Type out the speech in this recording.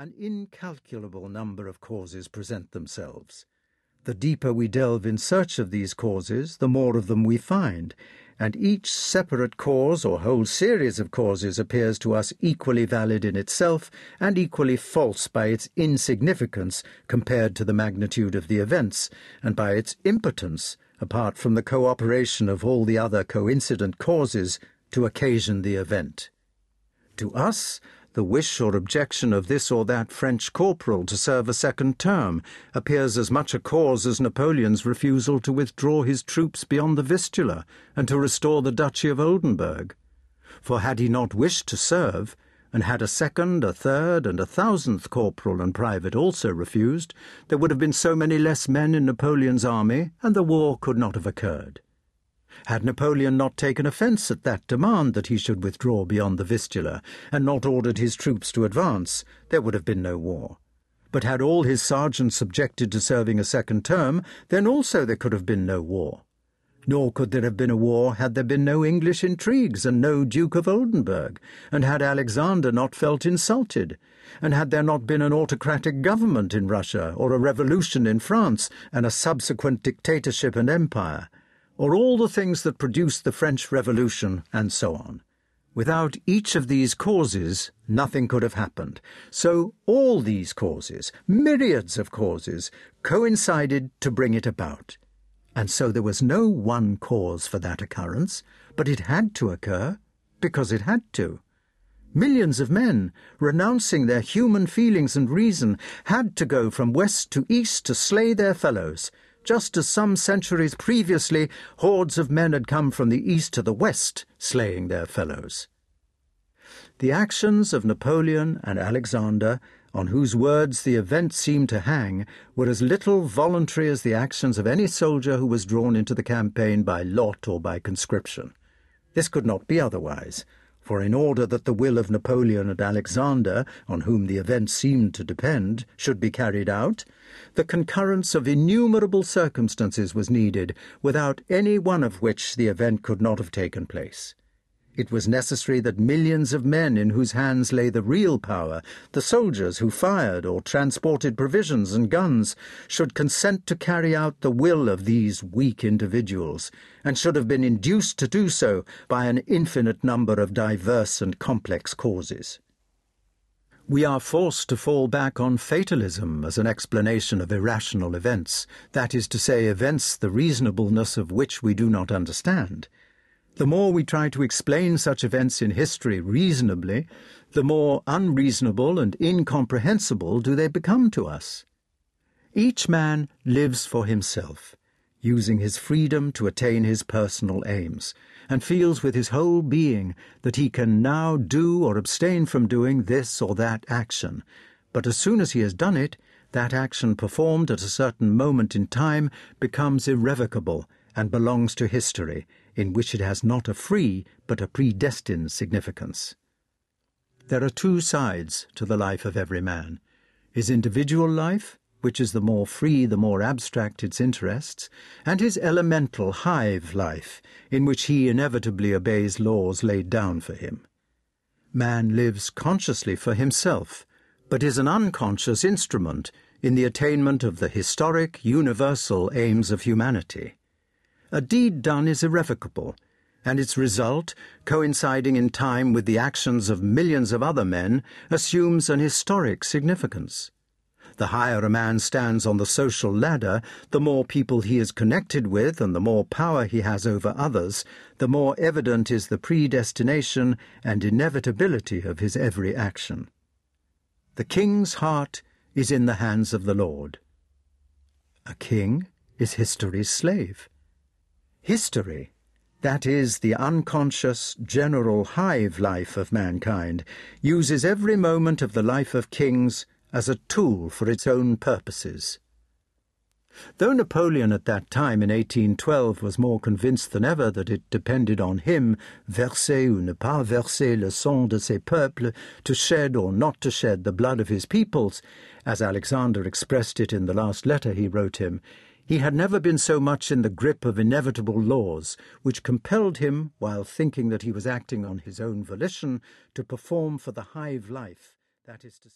An incalculable number of causes present themselves. The deeper we delve in search of these causes, the more of them we find, and each separate cause or whole series of causes appears to us equally valid in itself and equally false by its insignificance compared to the magnitude of the events, and by its impotence, apart from the cooperation of all the other coincident causes, to occasion the event. To us, the wish or objection of this or that French corporal to serve a second term appears as much a cause as Napoleon's refusal to withdraw his troops beyond the Vistula and to restore the Duchy of Oldenburg. For had he not wished to serve, and had a second, a third, and a thousandth corporal and private also refused, there would have been so many less men in Napoleon's army, and the war could not have occurred. Had Napoleon not taken offence at that demand that he should withdraw beyond the Vistula, and not ordered his troops to advance, there would have been no war. But had all his sergeants objected to serving a second term, then also there could have been no war. Nor could there have been a war had there been no English intrigues and no Duke of Oldenburg, and had Alexander not felt insulted, and had there not been an autocratic government in Russia, or a revolution in France, and a subsequent dictatorship and empire or all the things that produced the French Revolution, and so on. Without each of these causes, nothing could have happened. So all these causes, myriads of causes, coincided to bring it about. And so there was no one cause for that occurrence, but it had to occur because it had to. Millions of men, renouncing their human feelings and reason, had to go from west to east to slay their fellows, just as some centuries previously hordes of men had come from the east to the west, slaying their fellows. The actions of Napoleon and Alexander, on whose words the event seemed to hang, were as little voluntary as the actions of any soldier who was drawn into the campaign by lot or by conscription. This could not be otherwise for in order that the will of Napoleon and Alexander, on whom the event seemed to depend, should be carried out, the concurrence of innumerable circumstances was needed, without any one of which the event could not have taken place. It was necessary that millions of men in whose hands lay the real power, the soldiers who fired or transported provisions and guns, should consent to carry out the will of these weak individuals, and should have been induced to do so by an infinite number of diverse and complex causes. We are forced to fall back on fatalism as an explanation of irrational events, that is to say, events the reasonableness of which we do not understand. The more we try to explain such events in history reasonably, the more unreasonable and incomprehensible do they become to us. Each man lives for himself, using his freedom to attain his personal aims, and feels with his whole being that he can now do or abstain from doing this or that action. But as soon as he has done it, that action performed at a certain moment in time becomes irrevocable and belongs to history, in which it has not a free but a predestined significance. There are two sides to the life of every man his individual life, which is the more free the more abstract its interests, and his elemental hive life, in which he inevitably obeys laws laid down for him. Man lives consciously for himself, but is an unconscious instrument in the attainment of the historic, universal aims of humanity. A deed done is irrevocable, and its result, coinciding in time with the actions of millions of other men, assumes an historic significance. The higher a man stands on the social ladder, the more people he is connected with and the more power he has over others, the more evident is the predestination and inevitability of his every action. The king's heart is in the hands of the Lord. A king is history's slave. History, that is, the unconscious, general hive life of mankind, uses every moment of the life of kings as a tool for its own purposes. Though Napoleon at that time in 1812 was more convinced than ever that it depended on him, verser ou ne pas verser le sang de ses peuples, to shed or not to shed the blood of his peoples, as Alexander expressed it in the last letter he wrote him, he had never been so much in the grip of inevitable laws, which compelled him, while thinking that he was acting on his own volition, to perform for the hive life, that is to say,